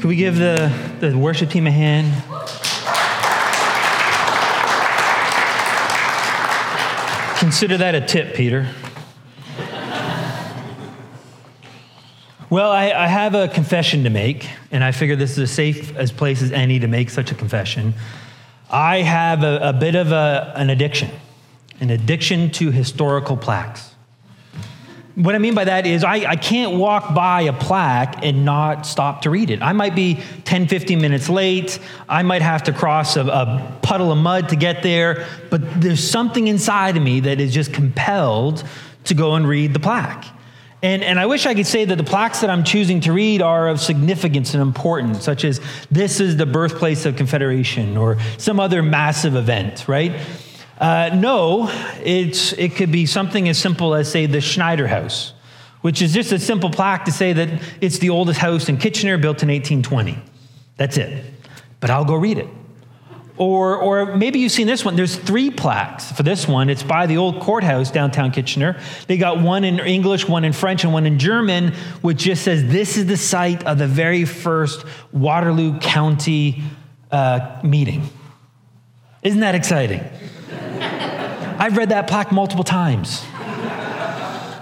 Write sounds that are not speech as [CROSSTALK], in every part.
Can we give the, the worship team a hand? Consider that a tip, Peter. Well, I, I, have a confession to make, and I figure this is as safe as place as any to make such a confession. I have a, a bit of a, an addiction, an addiction to historical plaques. What I mean by that is, I, I can't walk by a plaque and not stop to read it. I might be 10, 15 minutes late. I might have to cross a, a puddle of mud to get there, but there's something inside of me that is just compelled to go and read the plaque. And, and I wish I could say that the plaques that I'm choosing to read are of significance and importance, such as this is the birthplace of Confederation or some other massive event, right? Uh, no, it's, it could be something as simple as, say, the Schneider House, which is just a simple plaque to say that it's the oldest house in Kitchener, built in 1820. That's it. But I'll go read it. Or, or maybe you've seen this one. There's three plaques for this one. It's by the old courthouse downtown Kitchener. They got one in English, one in French, and one in German, which just says this is the site of the very first Waterloo County uh, meeting. Isn't that exciting? I've read that plaque multiple times.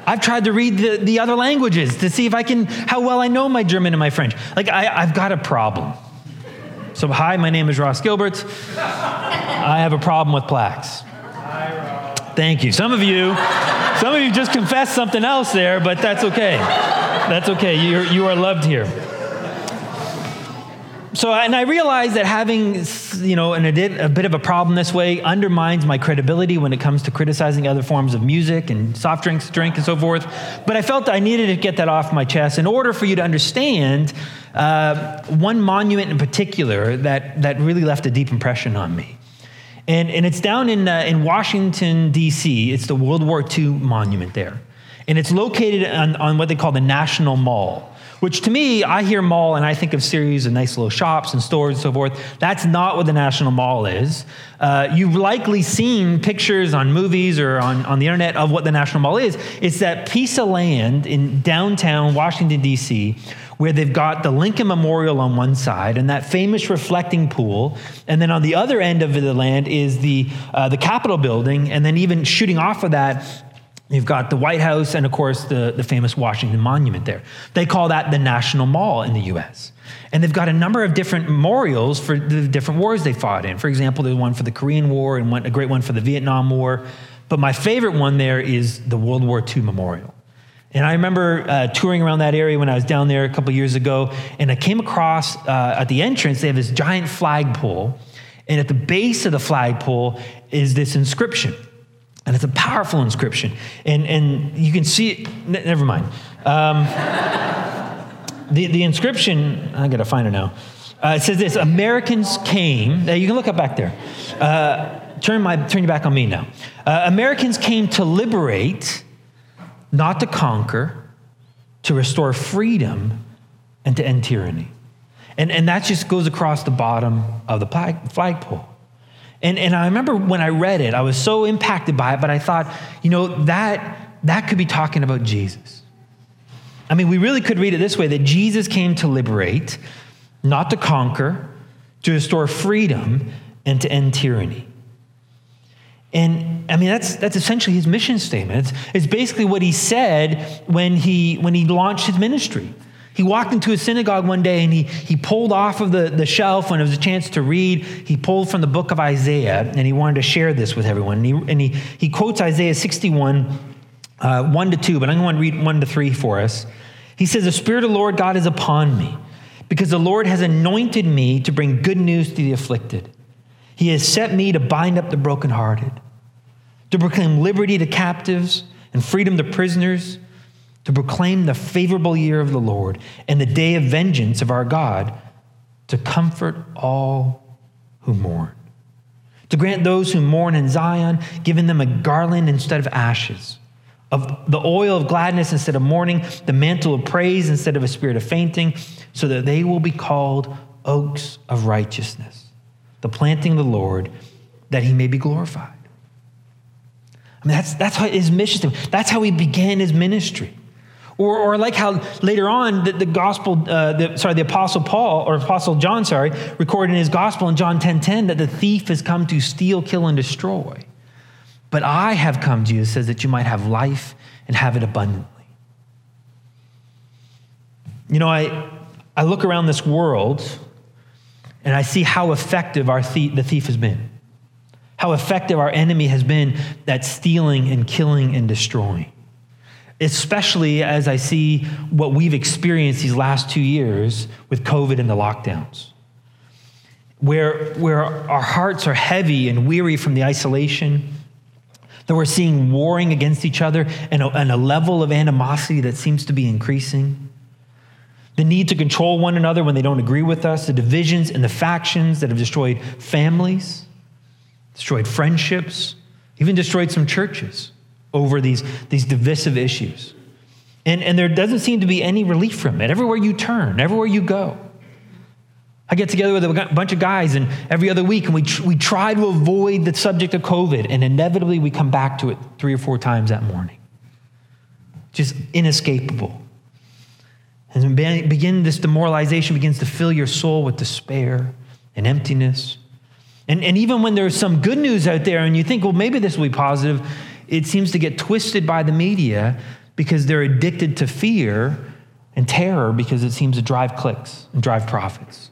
I've tried to read the, the other languages to see if I can, how well I know my German and my French. Like, I, I've got a problem. So, hi, my name is Ross Gilbert. I have a problem with plaques. Thank you. Some of you, some of you just confessed something else there, but that's okay. That's okay. You're, you are loved here so and I realize that having you know an, a bit of a problem this way undermines my credibility when it comes to criticizing other forms of music and soft drinks, drink and so forth. But I felt I needed to get that off my chest in order for you to understand uh, one monument in particular that that really left a deep impression on me. And, and it's down in, uh, in Washington, D.C. It's the World War II monument there. And it's located on, on what they call the National Mall which to me, I hear mall and I think of series of nice little shops and stores and so forth. That's not what the National Mall is. Uh, you've likely seen pictures on movies or on, on the internet of what the National Mall is. It's that piece of land in downtown Washington, D.C., where they've got the Lincoln Memorial on one side and that famous reflecting pool. And then on the other end of the land is the, uh, the Capitol building. And then even shooting off of that You've got the White House and, of course, the, the famous Washington Monument there. They call that the National Mall in the US. And they've got a number of different memorials for the different wars they fought in. For example, there's one for the Korean War and one, a great one for the Vietnam War. But my favorite one there is the World War II Memorial. And I remember uh, touring around that area when I was down there a couple years ago, and I came across uh, at the entrance, they have this giant flagpole. And at the base of the flagpole is this inscription. And it's a powerful inscription. And, and you can see it, n- never mind. Um, the, the inscription, I gotta find it now. Uh, it says this Americans came, you can look up back there. Uh, turn, my, turn your back on me now. Uh, Americans came to liberate, not to conquer, to restore freedom, and to end tyranny. And, and that just goes across the bottom of the flag, flagpole. And, and I remember when I read it, I was so impacted by it, but I thought, you know, that, that could be talking about Jesus. I mean, we really could read it this way that Jesus came to liberate, not to conquer, to restore freedom, and to end tyranny. And I mean, that's, that's essentially his mission statement. It's, it's basically what he said when he, when he launched his ministry. He walked into a synagogue one day and he, he pulled off of the, the shelf when it was a chance to read. He pulled from the book of Isaiah and he wanted to share this with everyone. And he, and he, he quotes Isaiah 61, uh, 1 to 2, but I'm going to read 1 to 3 for us. He says, The Spirit of the Lord God is upon me because the Lord has anointed me to bring good news to the afflicted. He has set me to bind up the brokenhearted, to proclaim liberty to captives and freedom to prisoners to proclaim the favorable year of the Lord and the day of vengeance of our God, to comfort all who mourn, to grant those who mourn in Zion, giving them a garland instead of ashes, of the oil of gladness instead of mourning, the mantle of praise instead of a spirit of fainting, so that they will be called oaks of righteousness, the planting of the Lord, that he may be glorified. I mean, that's, that's how his mission, that's how he began his ministry. Or, or like how later on the, the gospel, uh, the, sorry, the apostle Paul or apostle John, sorry, recorded in his gospel in John 10 10 that the thief has come to steal, kill, and destroy. But I have come, Jesus says, that you might have life and have it abundantly. You know, I, I look around this world and I see how effective our thief, the thief has been, how effective our enemy has been at stealing and killing and destroying especially as I see what we've experienced these last two years with COVID and the lockdowns, where, where our hearts are heavy and weary from the isolation, that we're seeing warring against each other and a, and a level of animosity that seems to be increasing. The need to control one another when they don't agree with us, the divisions and the factions that have destroyed families, destroyed friendships, even destroyed some churches over these, these divisive issues. And, and there doesn't seem to be any relief from it. Everywhere you turn, everywhere you go. I get together with a bunch of guys and every other week, and we, tr- we try to avoid the subject of COVID, and inevitably we come back to it three or four times that morning. Just inescapable. And begin this demoralization begins to fill your soul with despair and emptiness. And, and even when there's some good news out there, and you think, well, maybe this will be positive, it seems to get twisted by the media because they're addicted to fear and terror because it seems to drive clicks and drive profits.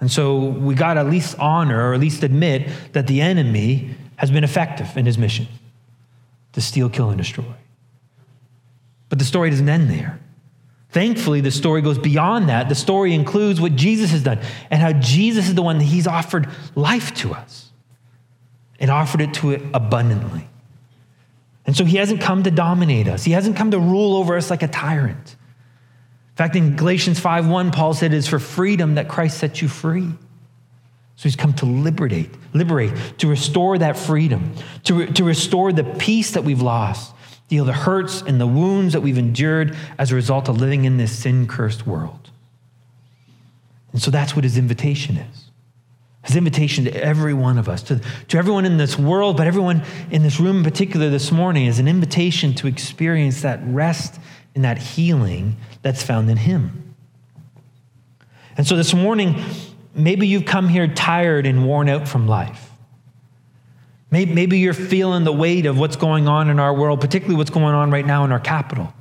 And so we got to at least honor or at least admit that the enemy has been effective in his mission to steal, kill, and destroy. But the story doesn't end there. Thankfully, the story goes beyond that. The story includes what Jesus has done and how Jesus is the one that he's offered life to us and offered it to it abundantly. And so he hasn't come to dominate us. He hasn't come to rule over us like a tyrant. In fact, in Galatians 5:1, Paul said, It is for freedom that Christ set you free. So he's come to liberate, liberate, to restore that freedom, to, re- to restore the peace that we've lost, heal the hurts and the wounds that we've endured as a result of living in this sin cursed world. And so that's what his invitation is. His invitation to every one of us, to, to everyone in this world, but everyone in this room in particular this morning, is an invitation to experience that rest and that healing that's found in Him. And so this morning, maybe you've come here tired and worn out from life. Maybe, maybe you're feeling the weight of what's going on in our world, particularly what's going on right now in our capital.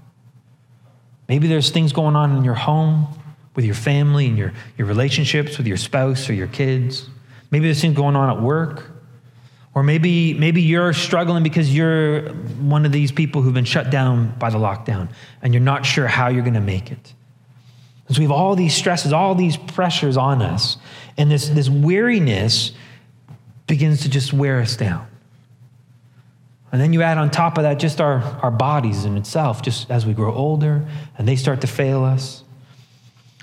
Maybe there's things going on in your home, with your family and your, your relationships with your spouse or your kids. Maybe there's things going on at work. Or maybe, maybe you're struggling because you're one of these people who've been shut down by the lockdown and you're not sure how you're going to make it. So we have all these stresses, all these pressures on us, and this, this weariness begins to just wear us down. And then you add on top of that just our, our bodies in itself, just as we grow older and they start to fail us.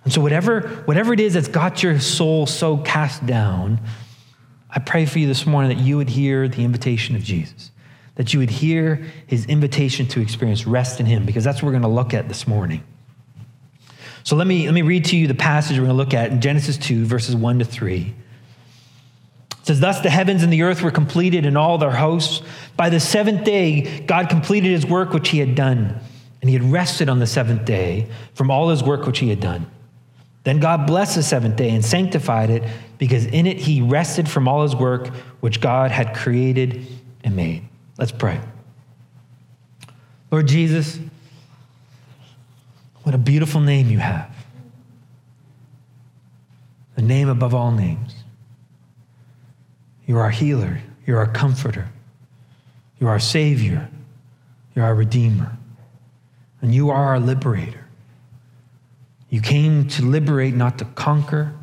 And so, whatever, whatever it is that's got your soul so cast down, I pray for you this morning that you would hear the invitation of Jesus, that you would hear his invitation to experience rest in him, because that's what we're going to look at this morning. So, let me, let me read to you the passage we're going to look at in Genesis 2, verses 1 to 3. It says, Thus the heavens and the earth were completed and all their hosts. By the seventh day, God completed his work which he had done, and he had rested on the seventh day from all his work which he had done. Then God blessed the seventh day and sanctified it because in it he rested from all his work which God had created and made. Let's pray. Lord Jesus, what a beautiful name you have. The name above all names. You're our healer. You're our comforter. You're our Savior. You're our Redeemer. And you are our liberator. You came to liberate, not to conquer.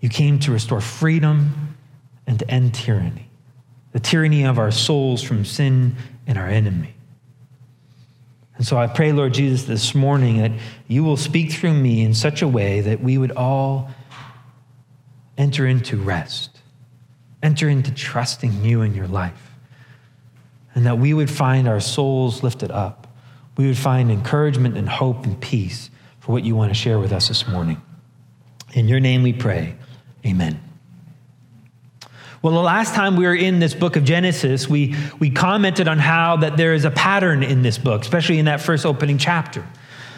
You came to restore freedom and to end tyranny, the tyranny of our souls from sin and our enemy. And so I pray, Lord Jesus, this morning that you will speak through me in such a way that we would all enter into rest, enter into trusting you in your life, and that we would find our souls lifted up. We would find encouragement and hope and peace for what you want to share with us this morning. In your name we pray. Amen. Well, the last time we were in this book of Genesis, we, we commented on how that there is a pattern in this book, especially in that first opening chapter.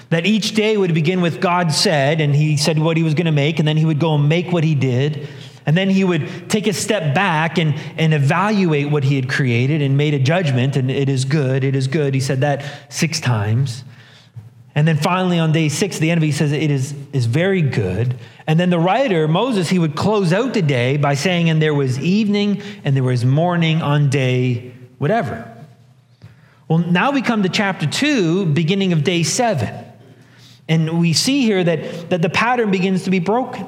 That each day would begin with God said, and he said what he was going to make, and then he would go and make what he did. And then he would take a step back and, and evaluate what he had created and made a judgment, and it is good, it is good. He said that six times. And then finally, on day six, the end of it, he says it is, is very good. And then the writer, Moses, he would close out the day by saying, and there was evening and there was morning on day whatever. Well, now we come to chapter two, beginning of day seven. And we see here that, that the pattern begins to be broken.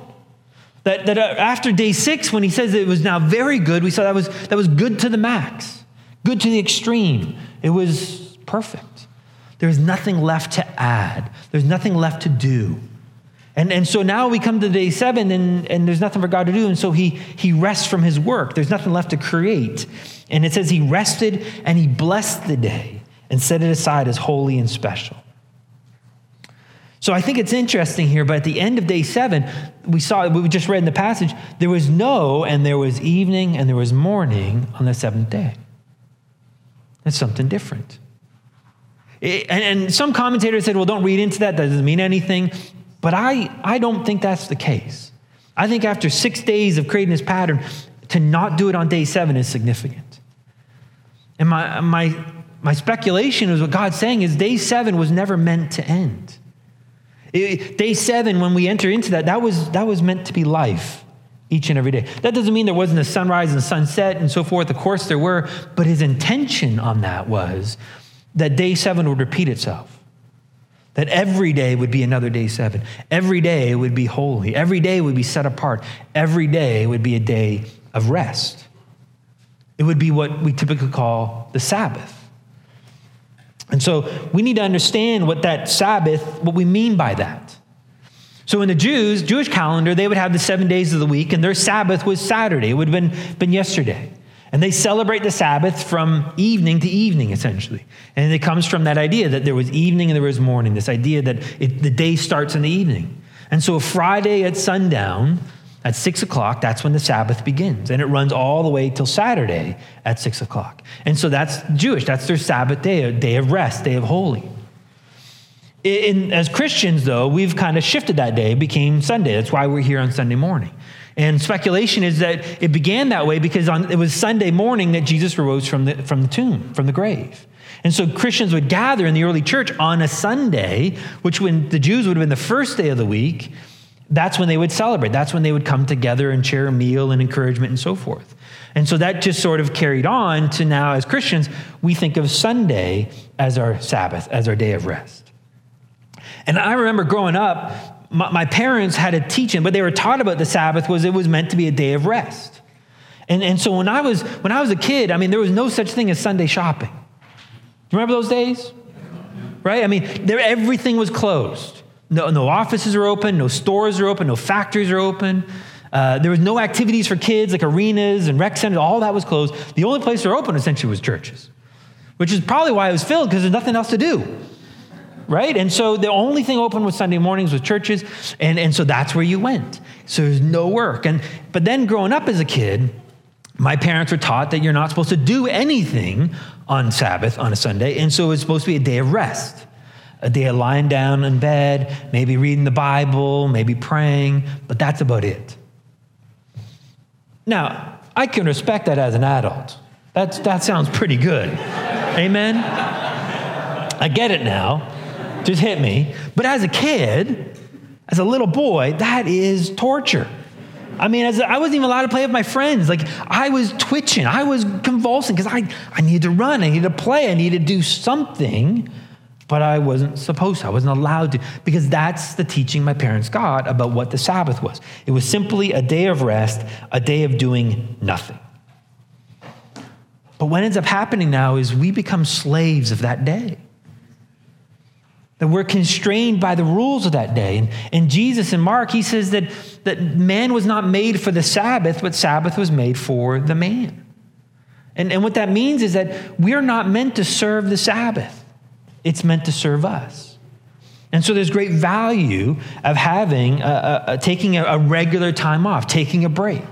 That, that uh, after day six, when he says it was now very good, we saw that was, that was good to the max, good to the extreme. It was perfect. There's nothing left to add, there's nothing left to do. And, and so now we come to day seven and, and there's nothing for God to do. And so he, he rests from his work. There's nothing left to create. And it says he rested and he blessed the day and set it aside as holy and special. So I think it's interesting here, but at the end of day seven, we saw, we just read in the passage, there was no, and there was evening, and there was morning on the seventh day. That's something different. And, some commentators said, well, don't read into that. That doesn't mean anything. But I, I don't think that's the case. I think after six days of creating this pattern, to not do it on day seven is significant. And my, my, my speculation is what God's saying is day seven was never meant to end. It, day seven, when we enter into that, that was, that was meant to be life each and every day. That doesn't mean there wasn't a sunrise and sunset and so forth. Of course, there were. But his intention on that was that day seven would repeat itself. That every day would be another day seven. Every day would be holy. Every day would be set apart. Every day would be a day of rest. It would be what we typically call the Sabbath. And so we need to understand what that Sabbath, what we mean by that. So in the Jews, Jewish calendar, they would have the seven days of the week, and their Sabbath was Saturday. It would have been, been yesterday. And they celebrate the Sabbath from evening to evening, essentially. And it comes from that idea that there was evening and there was morning, this idea that it, the day starts in the evening. And so Friday at sundown, at six o'clock, that's when the Sabbath begins. And it runs all the way till Saturday at six o'clock. And so that's Jewish. That's their Sabbath day, a day of rest, day of holy. In, as Christians, though, we've kind of shifted that day, became Sunday. That's why we're here on Sunday morning. And speculation is that it began that way because on, it was Sunday morning that Jesus arose from the, from the tomb, from the grave. And so Christians would gather in the early church on a Sunday, which when the Jews would have been the first day of the week, that's when they would celebrate. That's when they would come together and share a meal and encouragement and so forth. And so that just sort of carried on to now, as Christians, we think of Sunday as our Sabbath, as our day of rest. And I remember growing up, my, my parents had a teaching, but they were taught about the Sabbath was it was meant to be a day of rest. And, and so when I was when I was a kid, I mean, there was no such thing as Sunday shopping. Do you Remember those days? Right? I mean, there everything was closed. No, no offices are open, no stores are open, no factories are open. Uh, there was no activities for kids like arenas and rec centers. All that was closed. The only place that were open essentially was churches, which is probably why it was filled because there's nothing else to do right? And so the only thing open was Sunday mornings with churches, and, and so that's where you went. So there's no work. And but then growing up as a kid, my parents were taught that you're not supposed to do anything on Sabbath on a Sunday, and so it's supposed to be a day of rest. A day of lying down in bed, maybe reading the Bible, maybe praying, but that's about it. Now, I can respect that as an adult. That's, that sounds pretty good. Amen? I get it now just hit me. But as a kid, as a little boy, that is torture. I mean, as a, I wasn't even allowed to play with my friends. Like I was twitching, I was convulsing because I, I needed to run, I needed to play, I needed to do something, but I wasn't supposed to. I wasn't allowed to because that's the teaching my parents got about what the Sabbath was. It was simply a day of rest, a day of doing nothing. But what ends up happening now is we become slaves of that day. That we're constrained by the rules of that day. And, and Jesus in Mark, he says that, that man was not made for the Sabbath, but Sabbath was made for the man. And, and what that means is that we're not meant to serve the Sabbath, it's meant to serve us. And so there's great value of having, a, a, a taking a, a regular time off, taking a break.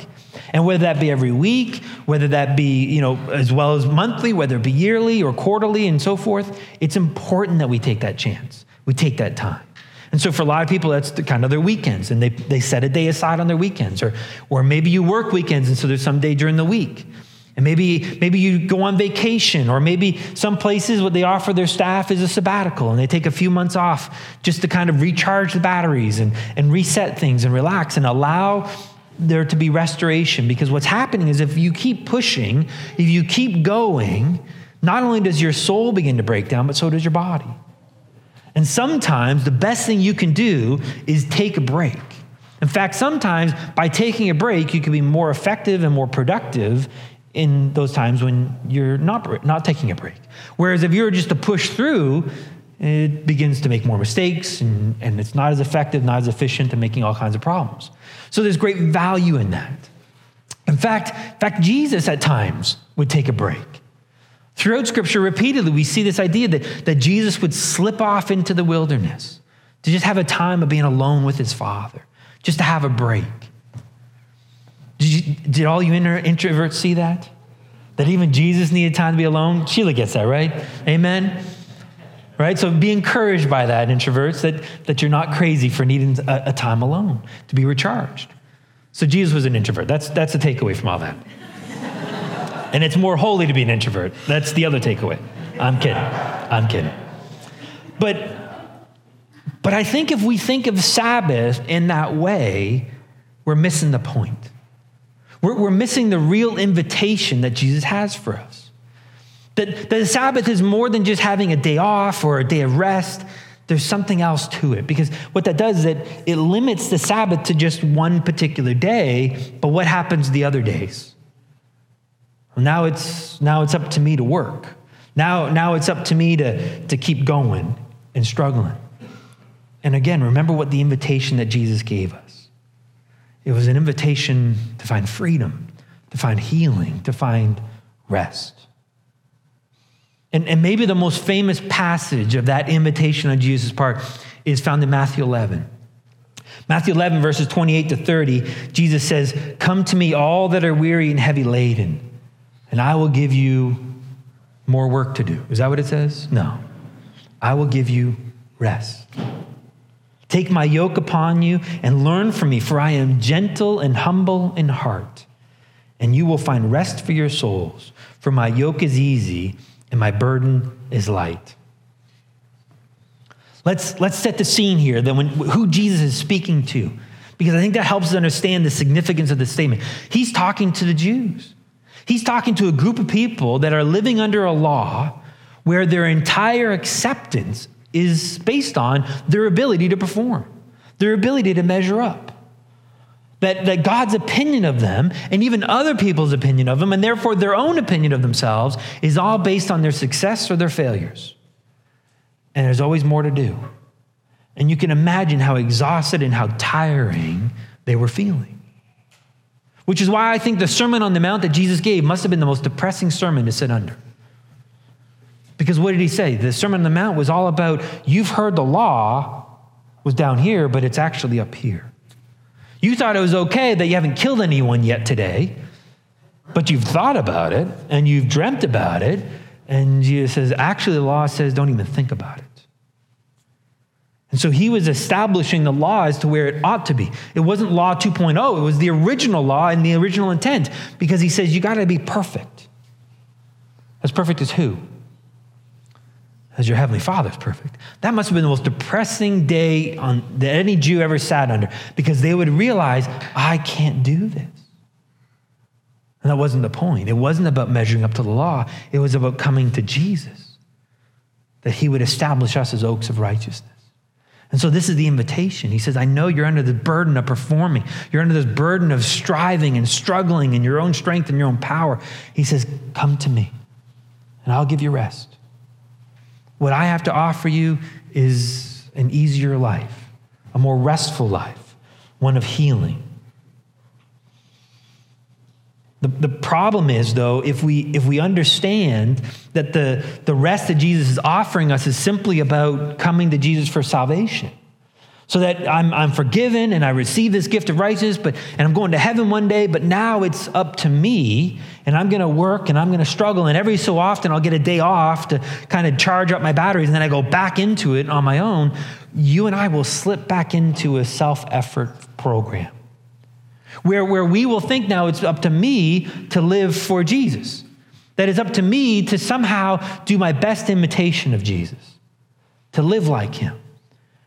And whether that be every week, whether that be, you know, as well as monthly, whether it be yearly or quarterly and so forth, it's important that we take that chance. We take that time. And so for a lot of people, that's the, kind of their weekends, and they, they set a day aside on their weekends. Or, or maybe you work weekends, and so there's some day during the week. And maybe, maybe you go on vacation, or maybe some places what they offer their staff is a sabbatical, and they take a few months off just to kind of recharge the batteries and, and reset things and relax and allow there to be restoration because what's happening is if you keep pushing, if you keep going, not only does your soul begin to break down, but so does your body. And sometimes the best thing you can do is take a break. In fact, sometimes by taking a break, you can be more effective and more productive in those times when you're not, not taking a break. Whereas if you're just to push through, it begins to make more mistakes and, and it's not as effective, not as efficient, and making all kinds of problems. So there's great value in that. In fact, in fact, Jesus at times would take a break. Throughout Scripture, repeatedly, we see this idea that, that Jesus would slip off into the wilderness to just have a time of being alone with his Father, just to have a break. Did, you, did all you introverts see that? That even Jesus needed time to be alone? Sheila gets that, right? Amen? Right? So be encouraged by that, introverts, that, that you're not crazy for needing a, a time alone to be recharged. So Jesus was an introvert. That's, that's the takeaway from all that. [LAUGHS] and it's more holy to be an introvert. That's the other takeaway. I'm kidding. I'm kidding. But, but I think if we think of Sabbath in that way, we're missing the point. We're, we're missing the real invitation that Jesus has for us. That, the Sabbath is more than just having a day off or a day of rest. There's something else to it because what that does is that it limits the Sabbath to just one particular day, but what happens the other days? Well, now it's now it's up to me to work. Now, now it's up to me to, to keep going and struggling. And again, remember what the invitation that Jesus gave us. It was an invitation to find freedom, to find healing, to find rest. And, and maybe the most famous passage of that invitation on Jesus' part is found in Matthew 11. Matthew 11, verses 28 to 30, Jesus says, Come to me, all that are weary and heavy laden, and I will give you more work to do. Is that what it says? No. I will give you rest. Take my yoke upon you and learn from me, for I am gentle and humble in heart, and you will find rest for your souls. For my yoke is easy and my burden is light. Let's, let's set the scene here then when, who Jesus is speaking to, because I think that helps us understand the significance of the statement. He's talking to the Jews. He's talking to a group of people that are living under a law where their entire acceptance is based on their ability to perform, their ability to measure up. That, that God's opinion of them and even other people's opinion of them, and therefore their own opinion of themselves, is all based on their success or their failures. And there's always more to do. And you can imagine how exhausted and how tiring they were feeling. Which is why I think the Sermon on the Mount that Jesus gave must have been the most depressing sermon to sit under. Because what did he say? The Sermon on the Mount was all about you've heard the law was down here, but it's actually up here. You thought it was okay that you haven't killed anyone yet today, but you've thought about it and you've dreamt about it. And Jesus says, actually, the law says don't even think about it. And so he was establishing the law as to where it ought to be. It wasn't law 2.0, it was the original law and the original intent because he says you got to be perfect. As perfect as who? As your heavenly father is perfect. That must have been the most depressing day on, that any Jew ever sat under because they would realize, I can't do this. And that wasn't the point. It wasn't about measuring up to the law, it was about coming to Jesus, that he would establish us as oaks of righteousness. And so this is the invitation. He says, I know you're under the burden of performing. You're under this burden of striving and struggling in your own strength and your own power. He says, Come to me, and I'll give you rest. What I have to offer you is an easier life, a more restful life, one of healing. The, the problem is, though, if we, if we understand that the, the rest that Jesus is offering us is simply about coming to Jesus for salvation, so that I'm, I'm forgiven and I receive this gift of righteousness, but, and I'm going to heaven one day, but now it's up to me, and I'm going to work and I'm going to struggle, and every so often I'll get a day off to kind of charge up my batteries, and then I go back into it on my own. You and I will slip back into a self effort program where, where we will think now it's up to me to live for Jesus. That it's up to me to somehow do my best imitation of Jesus, to live like him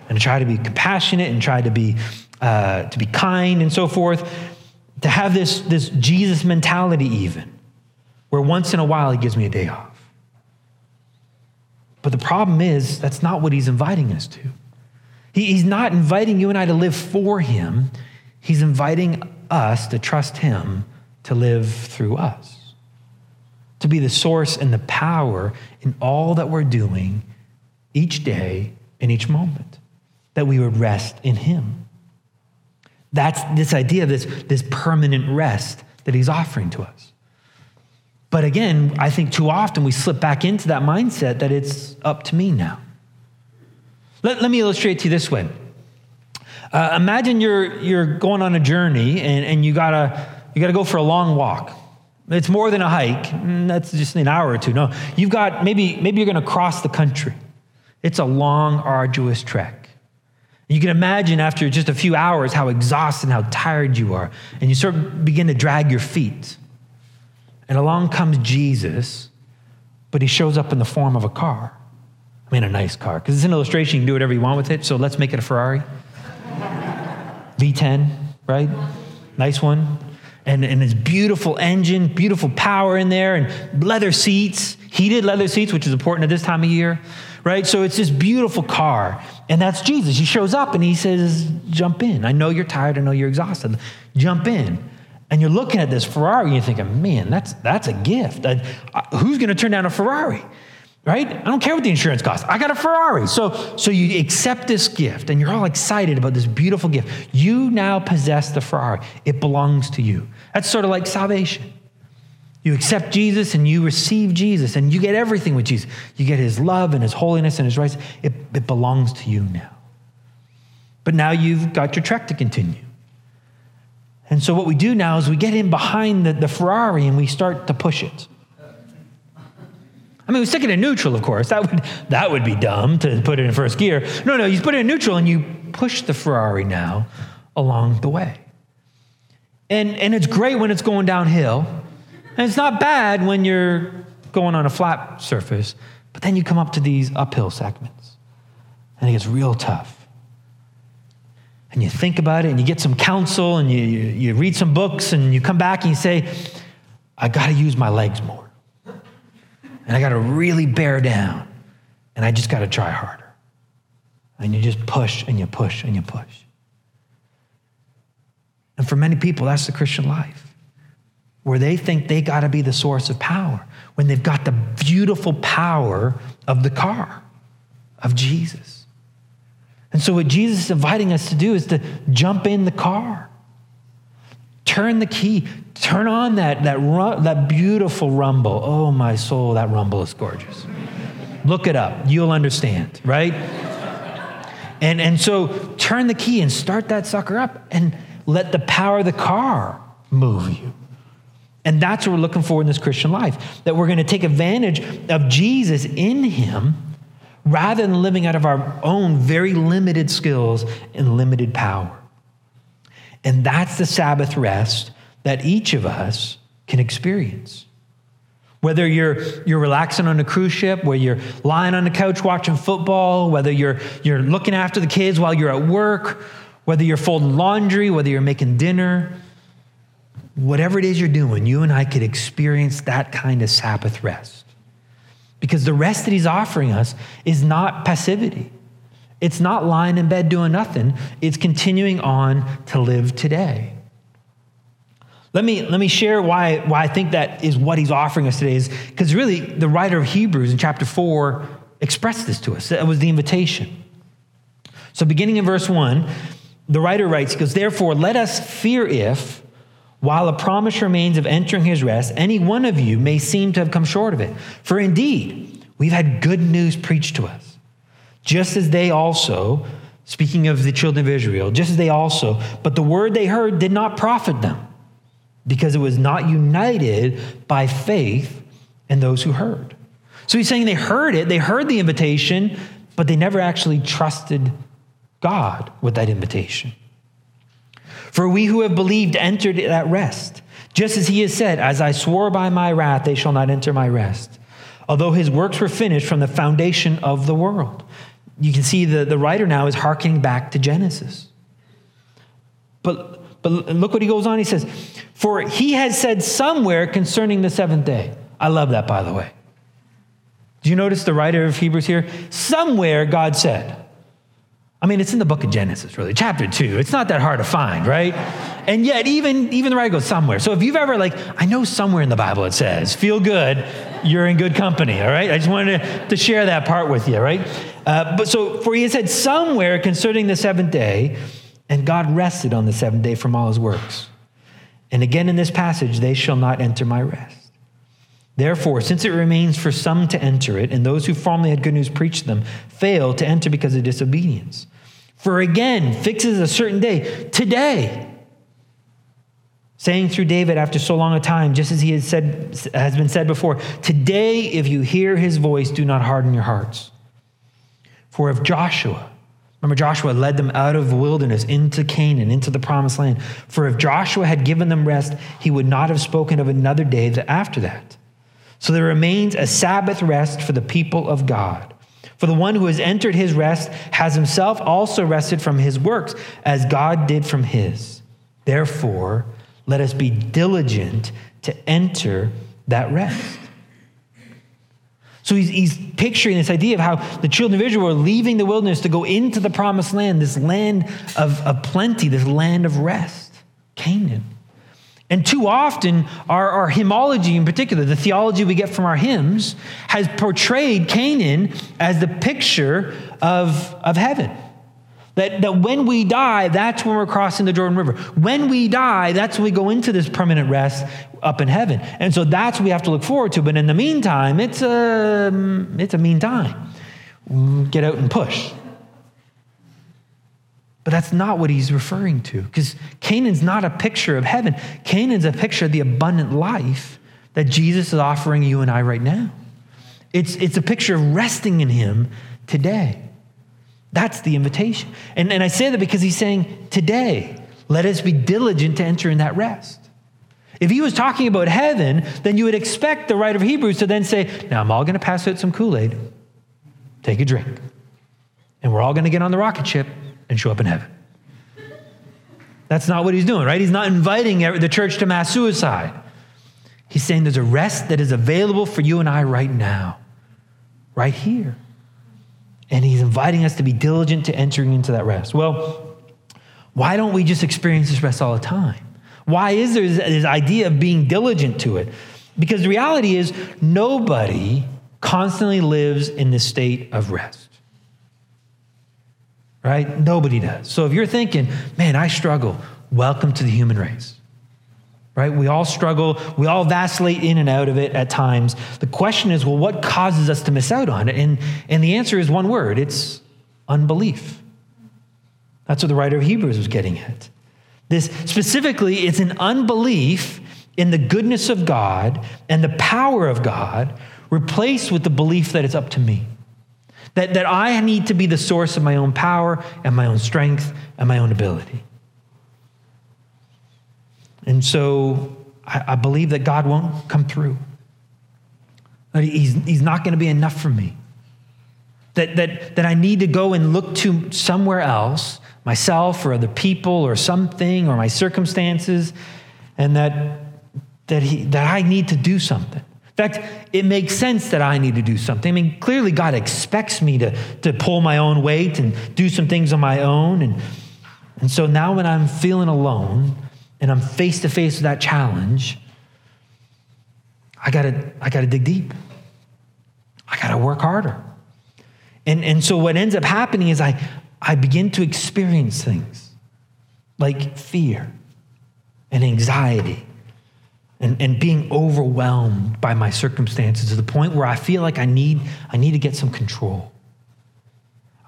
and to try to be compassionate and try to be, uh, to be kind and so forth, to have this, this Jesus mentality, even, where once in a while he gives me a day off. But the problem is, that's not what he's inviting us to. He, he's not inviting you and I to live for him, he's inviting us to trust him to live through us, to be the source and the power in all that we're doing each day and each moment that we would rest in Him. That's this idea this, this permanent rest that He's offering to us. But again, I think too often we slip back into that mindset that it's up to me now. Let, let me illustrate to you this way. Uh, imagine you're, you're going on a journey and, and you, gotta, you gotta go for a long walk. It's more than a hike. Mm, that's just an hour or two. No, you've got maybe, maybe you're gonna cross the country. It's a long, arduous trek. You can imagine after just a few hours how exhausted and how tired you are. And you sort of begin to drag your feet. And along comes Jesus, but he shows up in the form of a car. I mean, a nice car, because it's an illustration. You can do whatever you want with it. So let's make it a Ferrari. [LAUGHS] V10, right? Nice one. And, and this beautiful engine, beautiful power in there, and leather seats, heated leather seats, which is important at this time of year right? So it's this beautiful car. And that's Jesus. He shows up and he says, Jump in. I know you're tired. I know you're exhausted. Jump in. And you're looking at this Ferrari and you're thinking, man, that's, that's a gift. I, I, who's going to turn down a Ferrari? Right? I don't care what the insurance costs. I got a Ferrari. So, so you accept this gift and you're all excited about this beautiful gift. You now possess the Ferrari, it belongs to you. That's sort of like salvation. You accept Jesus and you receive Jesus and you get everything with Jesus. You get his love and his holiness and his rights. It, it belongs to you now. But now you've got your trek to continue. And so what we do now is we get in behind the, the Ferrari and we start to push it. I mean, we stick it in neutral, of course. That would, that would be dumb to put it in first gear. No, no, you put it in neutral and you push the Ferrari now along the way. And, and it's great when it's going downhill. And it's not bad when you're going on a flat surface, but then you come up to these uphill segments and it gets real tough. And you think about it and you get some counsel and you, you, you read some books and you come back and you say, I got to use my legs more. And I got to really bear down. And I just got to try harder. And you just push and you push and you push. And for many people, that's the Christian life where they think they got to be the source of power when they've got the beautiful power of the car, of Jesus. And so, what Jesus is inviting us to do is to jump in the car, turn the key, turn on that, that, that beautiful rumble. Oh, my soul, that rumble is gorgeous. Look it up, you'll understand, right? and, and so, turn the key and start that sucker up and let the power of the car move you. And that's what we're looking for in this Christian life that we're going to take advantage of Jesus in Him rather than living out of our own very limited skills and limited power. And that's the Sabbath rest that each of us can experience. Whether you're, you're relaxing on a cruise ship, whether you're lying on the couch watching football, whether you're, you're looking after the kids while you're at work, whether you're folding laundry, whether you're making dinner, whatever it is you're doing, you and I could experience that kind of Sabbath rest. Because the rest that he's offering us is not passivity. It's not lying in bed doing nothing. It's continuing on to live today. Let me, let me share why, why I think that is what he's offering us today is because really the writer of Hebrews in chapter 4 expressed this to us. That was the invitation. So, beginning in verse 1, the writer writes, he goes, Therefore, let us fear if, while a promise remains of entering his rest, any one of you may seem to have come short of it. For indeed, we've had good news preached to us, just as they also, speaking of the children of Israel, just as they also, but the word they heard did not profit them, because it was not united by faith in those who heard. So he's saying they heard it, they heard the invitation, but they never actually trusted God with that invitation. For we who have believed entered that rest, just as he has said, As I swore by my wrath, they shall not enter my rest. Although his works were finished from the foundation of the world. You can see the, the writer now is harkening back to Genesis. But, but look what he goes on. He says, For he has said somewhere concerning the seventh day. I love that, by the way. Do you notice the writer of Hebrews here? Somewhere God said. I mean, it's in the book of Genesis, really, chapter two. It's not that hard to find, right? And yet, even, even the writer goes somewhere. So if you've ever, like, I know somewhere in the Bible it says, feel good, you're in good company, all right? I just wanted to, to share that part with you, right? Uh, but so, for he said somewhere concerning the seventh day, and God rested on the seventh day from all his works. And again in this passage, they shall not enter my rest. Therefore, since it remains for some to enter it, and those who formerly had good news preached them fail to enter because of disobedience. For again, fixes a certain day, today, saying through David after so long a time, just as he has said has been said before, today if you hear his voice, do not harden your hearts. For if Joshua, remember Joshua led them out of the wilderness into Canaan, into the promised land. For if Joshua had given them rest, he would not have spoken of another day after that. So there remains a Sabbath rest for the people of God. For the one who has entered his rest has himself also rested from his works, as God did from his. Therefore, let us be diligent to enter that rest. So he's, he's picturing this idea of how the children of Israel were leaving the wilderness to go into the promised land, this land of, of plenty, this land of rest, Canaan. And too often, our, our hymnology in particular, the theology we get from our hymns, has portrayed Canaan as the picture of, of heaven. That, that when we die, that's when we're crossing the Jordan River. When we die, that's when we go into this permanent rest up in heaven. And so that's what we have to look forward to. But in the meantime, it's a, it's a mean time. Get out and push. But that's not what he's referring to, because Canaan's not a picture of heaven. Canaan's a picture of the abundant life that Jesus is offering you and I right now. It's, it's a picture of resting in him today. That's the invitation. And, and I say that because he's saying, today, let us be diligent to enter in that rest. If he was talking about heaven, then you would expect the writer of Hebrews to then say, Now I'm all going to pass out some Kool Aid, take a drink, and we're all going to get on the rocket ship and show up in heaven. That's not what he's doing, right? He's not inviting the church to mass suicide. He's saying there's a rest that is available for you and I right now, right here. And he's inviting us to be diligent to entering into that rest. Well, why don't we just experience this rest all the time? Why is there this idea of being diligent to it? Because the reality is, nobody constantly lives in this state of rest right? Nobody does. So if you're thinking, man, I struggle, welcome to the human race. Right? We all struggle. We all vacillate in and out of it at times. The question is, well, what causes us to miss out on it? And, and the answer is one word it's unbelief. That's what the writer of Hebrews was getting at. This specifically, it's an unbelief in the goodness of God and the power of God replaced with the belief that it's up to me. That, that I need to be the source of my own power and my own strength and my own ability. And so I, I believe that God won't come through. That he's, he's not going to be enough for me. That, that, that I need to go and look to somewhere else, myself or other people or something or my circumstances, and that, that, he, that I need to do something. In fact, it makes sense that I need to do something. I mean, clearly, God expects me to, to pull my own weight and do some things on my own. And, and so now, when I'm feeling alone and I'm face to face with that challenge, I gotta, I gotta dig deep. I gotta work harder. And, and so what ends up happening is I, I begin to experience things like fear and anxiety and, and being overwhelmed by my circumstances to the point where I feel like I need, I need to get some control.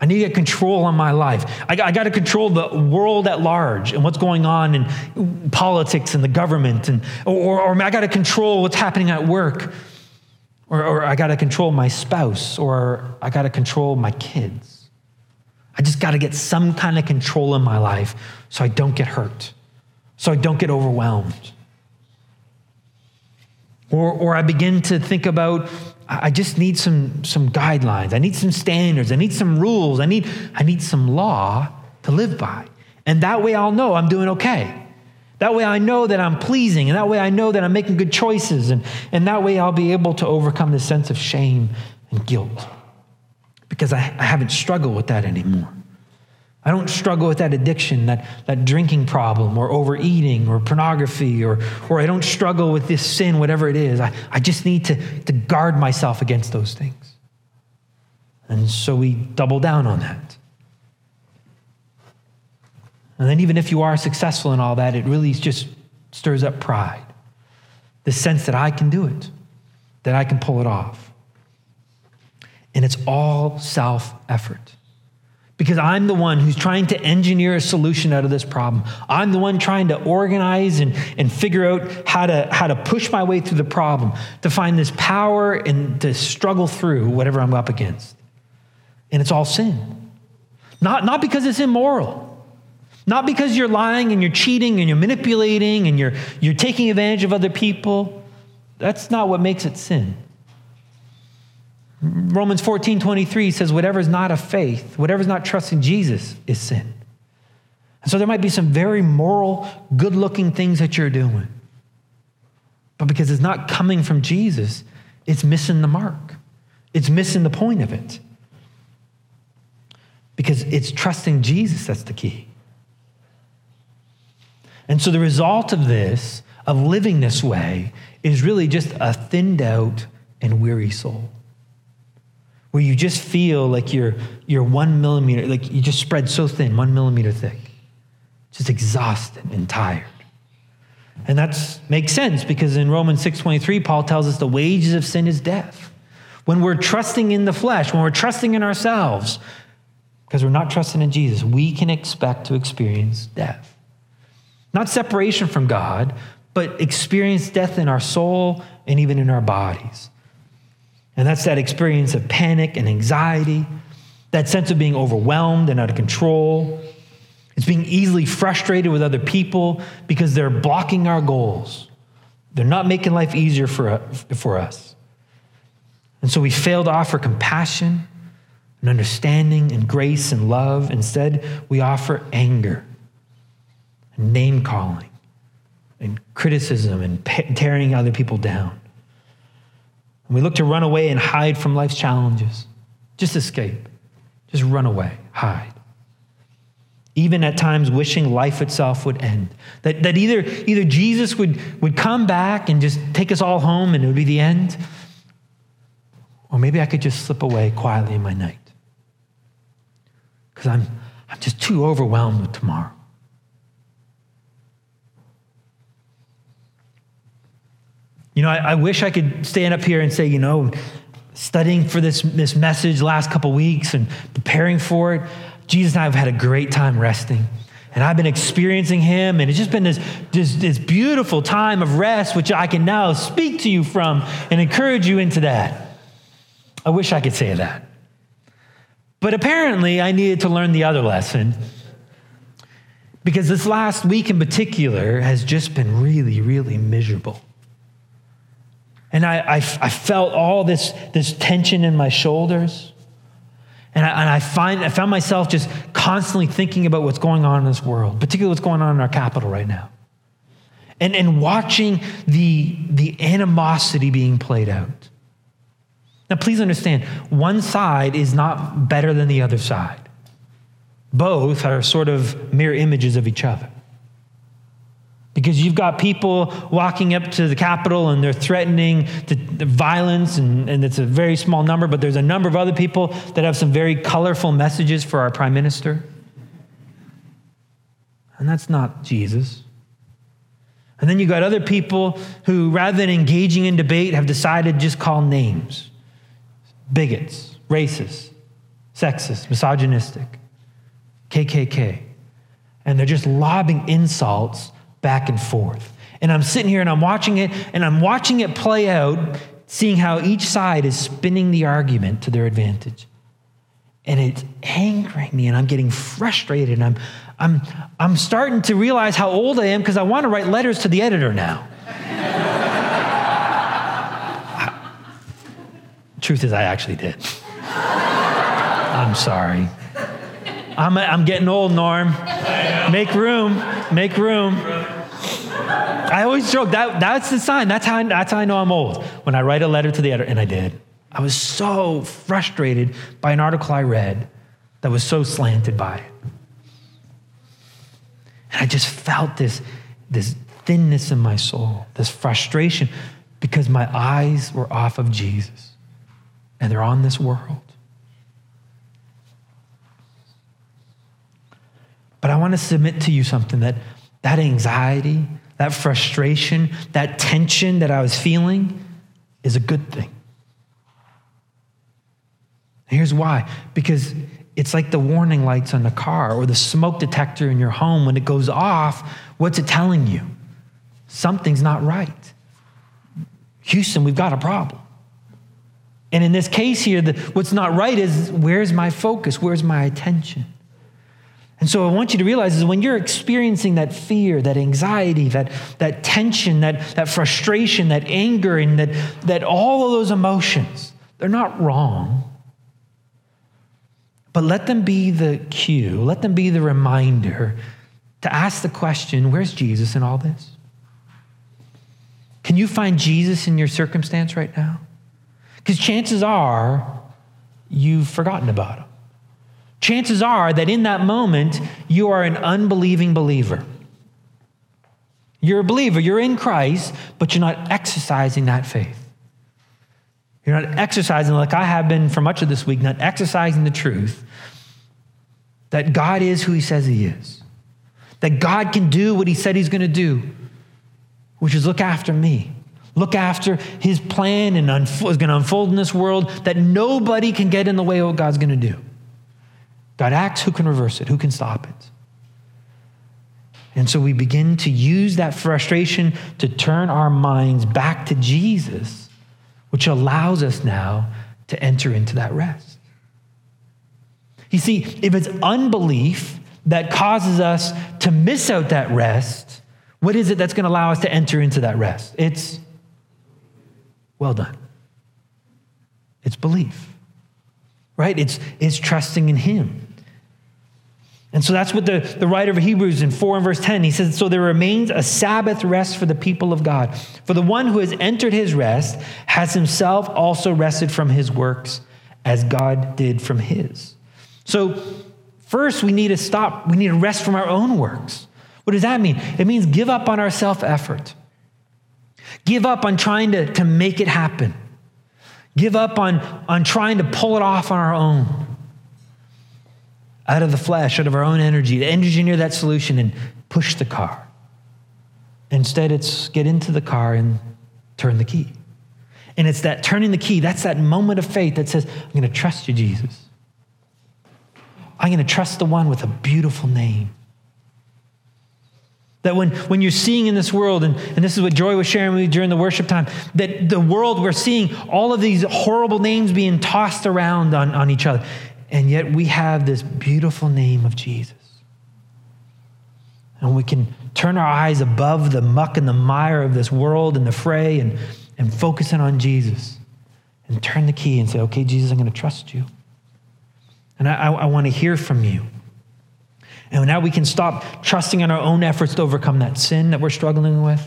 I need to get control on my life. I, I got to control the world at large and what's going on in politics and the government, and, or, or I got to control what's happening at work, or, or I got to control my spouse, or I got to control my kids. I just got to get some kind of control in my life so I don't get hurt, so I don't get overwhelmed. Or, or I begin to think about I just need some, some guidelines. I need some standards. I need some rules. I need, I need some law to live by. And that way I'll know I'm doing okay. That way I know that I'm pleasing. And that way I know that I'm making good choices. And, and that way I'll be able to overcome this sense of shame and guilt because I, I haven't struggled with that anymore. I don't struggle with that addiction, that, that drinking problem, or overeating, or pornography, or, or I don't struggle with this sin, whatever it is. I, I just need to, to guard myself against those things. And so we double down on that. And then, even if you are successful in all that, it really just stirs up pride the sense that I can do it, that I can pull it off. And it's all self effort because I'm the one who's trying to engineer a solution out of this problem. I'm the one trying to organize and, and figure out how to, how to push my way through the problem, to find this power and to struggle through whatever I'm up against. And it's all sin. Not, not because it's immoral, not because you're lying and you're cheating and you're manipulating and you're, you're taking advantage of other people. That's not what makes it sin. Romans 14 23 says, whatever is not of faith, whatever is not trusting Jesus is sin. And so there might be some very moral, good looking things that you're doing. But because it's not coming from Jesus, it's missing the mark. It's missing the point of it. Because it's trusting Jesus that's the key. And so the result of this, of living this way, is really just a thinned out and weary soul where you just feel like you're, you're one millimeter, like you just spread so thin, one millimeter thick, just exhausted and tired. And that makes sense because in Romans 6.23, Paul tells us the wages of sin is death. When we're trusting in the flesh, when we're trusting in ourselves, because we're not trusting in Jesus, we can expect to experience death. Not separation from God, but experience death in our soul and even in our bodies. And that's that experience of panic and anxiety, that sense of being overwhelmed and out of control. It's being easily frustrated with other people because they're blocking our goals. They're not making life easier for, for us. And so we fail to offer compassion and understanding and grace and love. Instead, we offer anger and name calling and criticism and tearing other people down. And we look to run away and hide from life's challenges. Just escape. Just run away, hide. Even at times wishing life itself would end. That, that either, either Jesus would, would come back and just take us all home and it would be the end, or maybe I could just slip away quietly in my night. Because I'm, I'm just too overwhelmed with tomorrow. You know, I, I wish I could stand up here and say, you know, studying for this, this message last couple weeks and preparing for it, Jesus and I have had a great time resting. And I've been experiencing him, and it's just been this, this, this beautiful time of rest, which I can now speak to you from and encourage you into that. I wish I could say that. But apparently, I needed to learn the other lesson because this last week in particular has just been really, really miserable. And I, I, I, felt all this, this tension in my shoulders. And, I, and I, find, I found myself just constantly thinking about what's going on in this world, particularly what's going on in our capital right now. And, and watching the, the animosity being played out. Now, please understand, one side is not better than the other side. Both are sort of mirror images of each other. Because you've got people walking up to the Capitol and they're threatening the, the violence, and, and it's a very small number, but there's a number of other people that have some very colorful messages for our prime minister. And that's not Jesus. And then you got other people who, rather than engaging in debate, have decided just call names bigots, racist, sexist, misogynistic, KKK. And they're just lobbing insults back and forth. And I'm sitting here and I'm watching it, and I'm watching it play out, seeing how each side is spinning the argument to their advantage. And it's angering me, and I'm getting frustrated, and I'm, I'm, I'm starting to realize how old I am because I want to write letters to the editor now. [LAUGHS] Truth is, I actually did. I'm sorry. I'm, I'm getting old, Norm. Make room. Make room. I always joke that that's the sign. That's how, I, that's how I know I'm old. When I write a letter to the editor, and I did. I was so frustrated by an article I read that was so slanted by it. And I just felt this, this thinness in my soul, this frustration, because my eyes were off of Jesus and they're on this world. But I want to submit to you something that that anxiety, that frustration, that tension that I was feeling is a good thing. Here's why because it's like the warning lights on the car or the smoke detector in your home. When it goes off, what's it telling you? Something's not right. Houston, we've got a problem. And in this case here, the, what's not right is where's my focus? Where's my attention? And so I want you to realize is when you're experiencing that fear, that anxiety, that, that tension, that, that frustration, that anger, and that, that all of those emotions, they're not wrong. But let them be the cue, let them be the reminder to ask the question where's Jesus in all this? Can you find Jesus in your circumstance right now? Because chances are you've forgotten about him. Chances are that in that moment you are an unbelieving believer. You're a believer, you're in Christ, but you're not exercising that faith. You're not exercising, like I have been for much of this week, not exercising the truth that God is who He says He is, that God can do what He said He's going to do, which is look after me, look after His plan and is going to unfold in this world, that nobody can get in the way of what God's going to do. God acts, who can reverse it? Who can stop it? And so we begin to use that frustration to turn our minds back to Jesus which allows us now to enter into that rest. You see, if it's unbelief that causes us to miss out that rest, what is it that's going to allow us to enter into that rest? It's well done. It's belief, right? It's, it's trusting in Him. And so that's what the, the writer of Hebrews in 4 and verse 10, he says, So there remains a Sabbath rest for the people of God. For the one who has entered his rest has himself also rested from his works as God did from his. So first we need to stop, we need to rest from our own works. What does that mean? It means give up on our self effort, give up on trying to, to make it happen, give up on, on trying to pull it off on our own out of the flesh, out of our own energy, to engineer that solution and push the car. Instead, it's get into the car and turn the key. And it's that turning the key, that's that moment of faith that says, I'm going to trust you, Jesus. I'm going to trust the one with a beautiful name. That when, when you're seeing in this world, and, and this is what Joy was sharing with me during the worship time, that the world we're seeing all of these horrible names being tossed around on, on each other. And yet we have this beautiful name of Jesus. And we can turn our eyes above the muck and the mire of this world and the fray and, and focus in on Jesus and turn the key and say, okay, Jesus, I'm going to trust you. And I, I, I want to hear from you. And now we can stop trusting in our own efforts to overcome that sin that we're struggling with.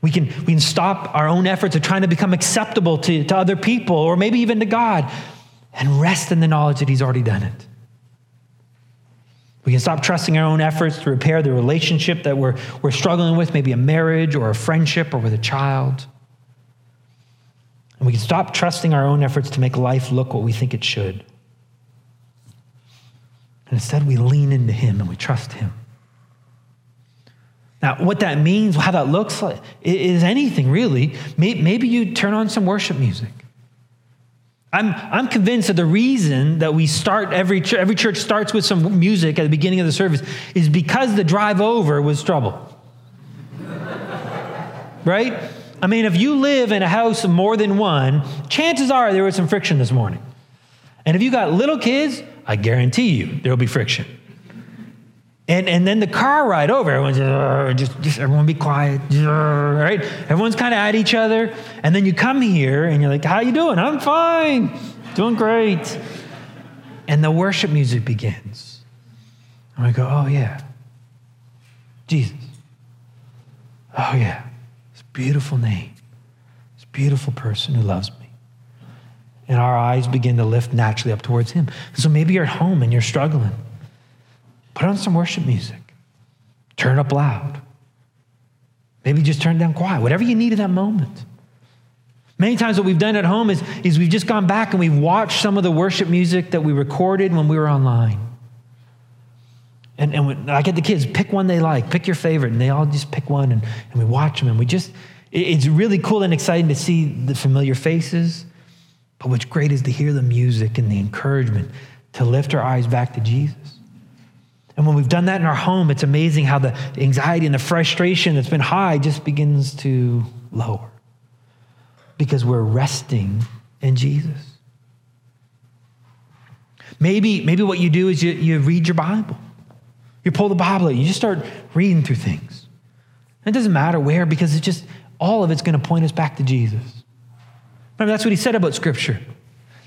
We can, we can stop our own efforts of trying to become acceptable to, to other people or maybe even to God and rest in the knowledge that He's already done it. We can stop trusting our own efforts to repair the relationship that we're, we're struggling with, maybe a marriage or a friendship or with a child. And we can stop trusting our own efforts to make life look what we think it should. And instead, we lean into Him and we trust Him. Now, what that means, how that looks like, is anything really. Maybe you turn on some worship music. I'm, I'm convinced that the reason that we start every, every church starts with some music at the beginning of the service is because the drive over was trouble. right? I mean, if you live in a house of more than one, chances are there was some friction this morning. And if you got little kids, I guarantee you there will be friction. And, and then the car ride over, everyone's just, just everyone be quiet, right? Everyone's kind of at each other. And then you come here and you're like, how you doing? I'm fine, doing great. And the worship music begins. And we go, oh yeah, Jesus. Oh yeah, this beautiful name, this beautiful person who loves me. And our eyes begin to lift naturally up towards him. So maybe you're at home and you're struggling. Put on some worship music. Turn up loud. Maybe just turn down quiet, whatever you need in that moment. Many times, what we've done at home is, is we've just gone back and we've watched some of the worship music that we recorded when we were online. And, and when, I get the kids, pick one they like, pick your favorite, and they all just pick one, and, and we watch them. And we just, it's really cool and exciting to see the familiar faces. But what's great is to hear the music and the encouragement to lift our eyes back to Jesus. And when we've done that in our home, it's amazing how the anxiety and the frustration that's been high just begins to lower because we're resting in Jesus. Maybe, maybe what you do is you, you read your Bible. You pull the Bible out, you just start reading through things. It doesn't matter where because it's just all of it's going to point us back to Jesus. Remember, that's what he said about Scripture.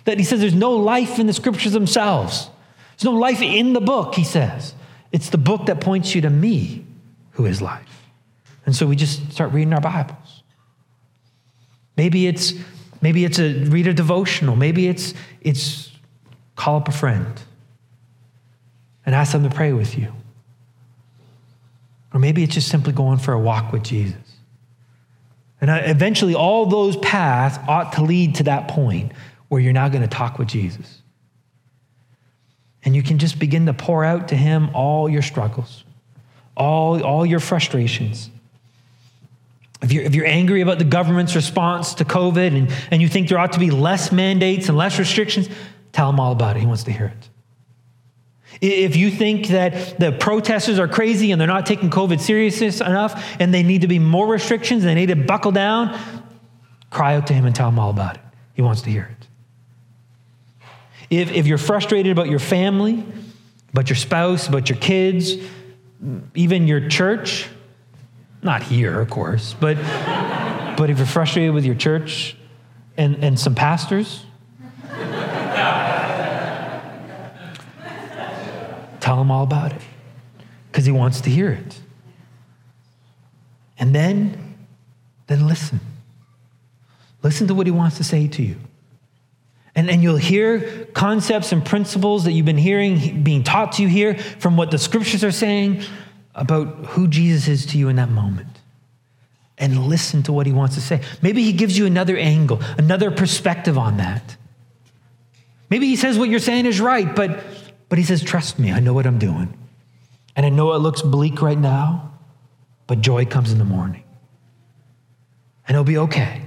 That he says there's no life in the Scriptures themselves. There's no life in the book, he says. It's the book that points you to me, who is life. And so we just start reading our Bibles. Maybe it's maybe it's a read a devotional. Maybe it's it's call up a friend and ask them to pray with you. Or maybe it's just simply going for a walk with Jesus. And eventually, all those paths ought to lead to that point where you're now going to talk with Jesus. And you can just begin to pour out to Him all your struggles, all, all your frustrations. If you're, if you're angry about the government's response to COVID and, and you think there ought to be less mandates and less restrictions, tell him all about it. He wants to hear it. If you think that the protesters are crazy and they're not taking COVID seriousness enough and they need to be more restrictions and they need to buckle down, cry out to him and tell him all about it. He wants to hear it. If, if you're frustrated about your family, about your spouse, about your kids, even your church, not here, of course, but, but if you're frustrated with your church and, and some pastors, tell him all about it because he wants to hear it. And then, then listen. Listen to what he wants to say to you. And, then you'll hear concepts and principles that you've been hearing being taught to you here from what the scriptures are saying about who Jesus is to you in that moment. And listen to what he wants to say. Maybe he gives you another angle, another perspective on that. Maybe he says what you're saying is right, but, but he says, Trust me, I know what I'm doing. And I know it looks bleak right now, but joy comes in the morning. And it'll be okay.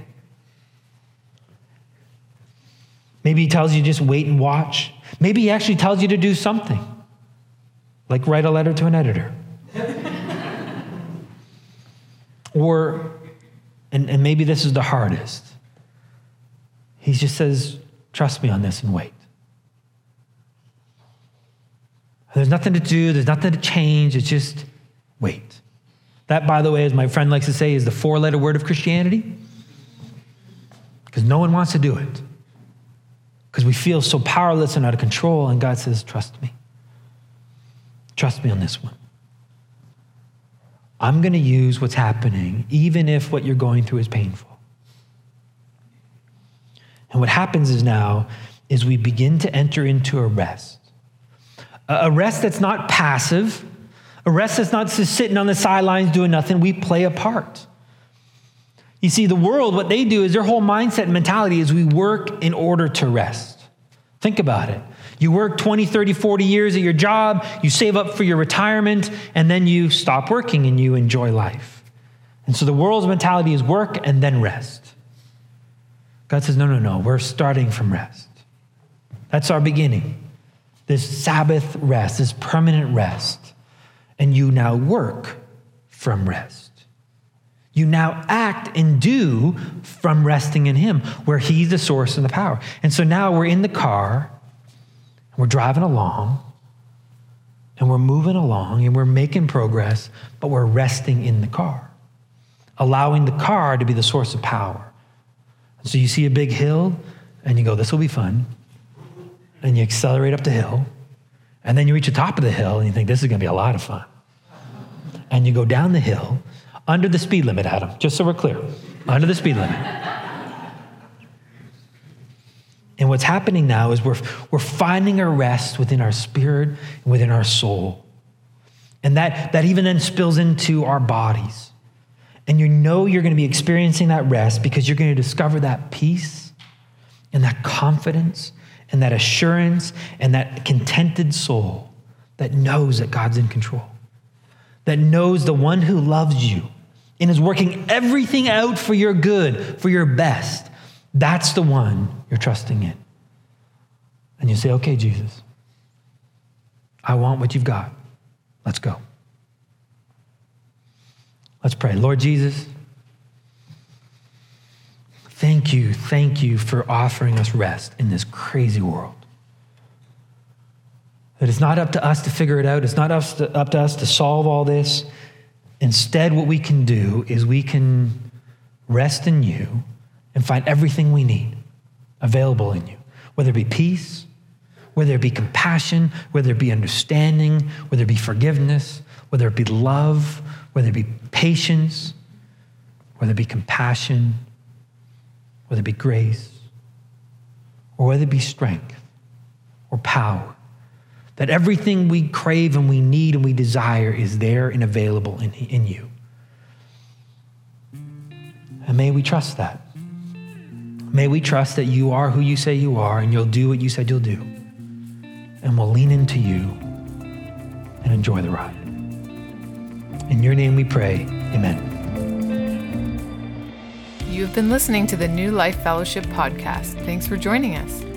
Maybe he tells you just wait and watch. Maybe he actually tells you to do something, like write a letter to an editor. [LAUGHS] or, and, and maybe this is the hardest, he just says, trust me on this and wait. There's nothing to do, there's nothing to change, it's just wait. That, by the way, as my friend likes to say, is the four letter word of Christianity. Because no one wants to do it because we feel so powerless and out of control. And God says, Trust me. Trust me on this one. I'm going to use what's happening, even if what you're going through is painful. And what happens is now is we begin to enter into a rest, A rest that's not passive, a rest that's not just sitting on the sidelines doing nothing. We play a part. You see, the world, what they do is their whole mindset and mentality is we work in order to rest. Think about it. You work 20, 30, 40 years at your job, you save up for your retirement, and then you stop working and you enjoy life. And so the world's mentality is work and then rest. God says, no, no, no, we're starting from rest. That's our beginning. This Sabbath rest, this permanent rest. And you now work from rest. You now act and do from resting in Him, where He's the source and the power. And so now we're in the car, we're driving along, and we're moving along, and we're making progress, but we're resting in the car, allowing the car to be the source of power. So you see a big hill, and you go, This will be fun. And you accelerate up the hill, and then you reach the top of the hill, and you think, This is to be a lot of fun. And you go down the hill, under the speed limit, Adam, just so we're clear. Under the speed limit. And what's happening now is we're, we're finding a rest within our spirit and within our soul. And that, that even then spills into our bodies. And you know you're going to be experiencing that rest because you're going to discover that peace and that confidence and that assurance and that contented soul that knows that God's in control, that knows the one who loves you and is working everything out for your good, for your best, that's the one you're trusting in. And you say, okay, Jesus, I want what you've got. Let's go. Let's pray. Lord Jesus, thank you, thank you for offering us rest in this crazy world. That it's not up to us to figure it out, it's not up to, up to us to solve all this. Instead, what we can do is we can rest in you and find everything we need available in you, whether it be peace, whether it be compassion, whether it be understanding, whether it be forgiveness, whether it be love, whether it be patience, whether it be compassion, whether it be grace, or whether it be strength or power that everything we crave and we need and we desire is there and available in, in you. And may we trust that. May we trust that you are who you say you are and you'll do what you said you'll do. And we'll lean into you and enjoy the ride. In your name we pray. Amen. You've been listening to the New Life Fellowship podcast. Thanks for joining us.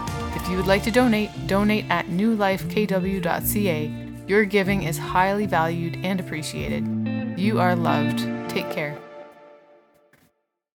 You would like to donate, donate at newlifekw.ca. Your giving is highly valued and appreciated. You are loved. Take care.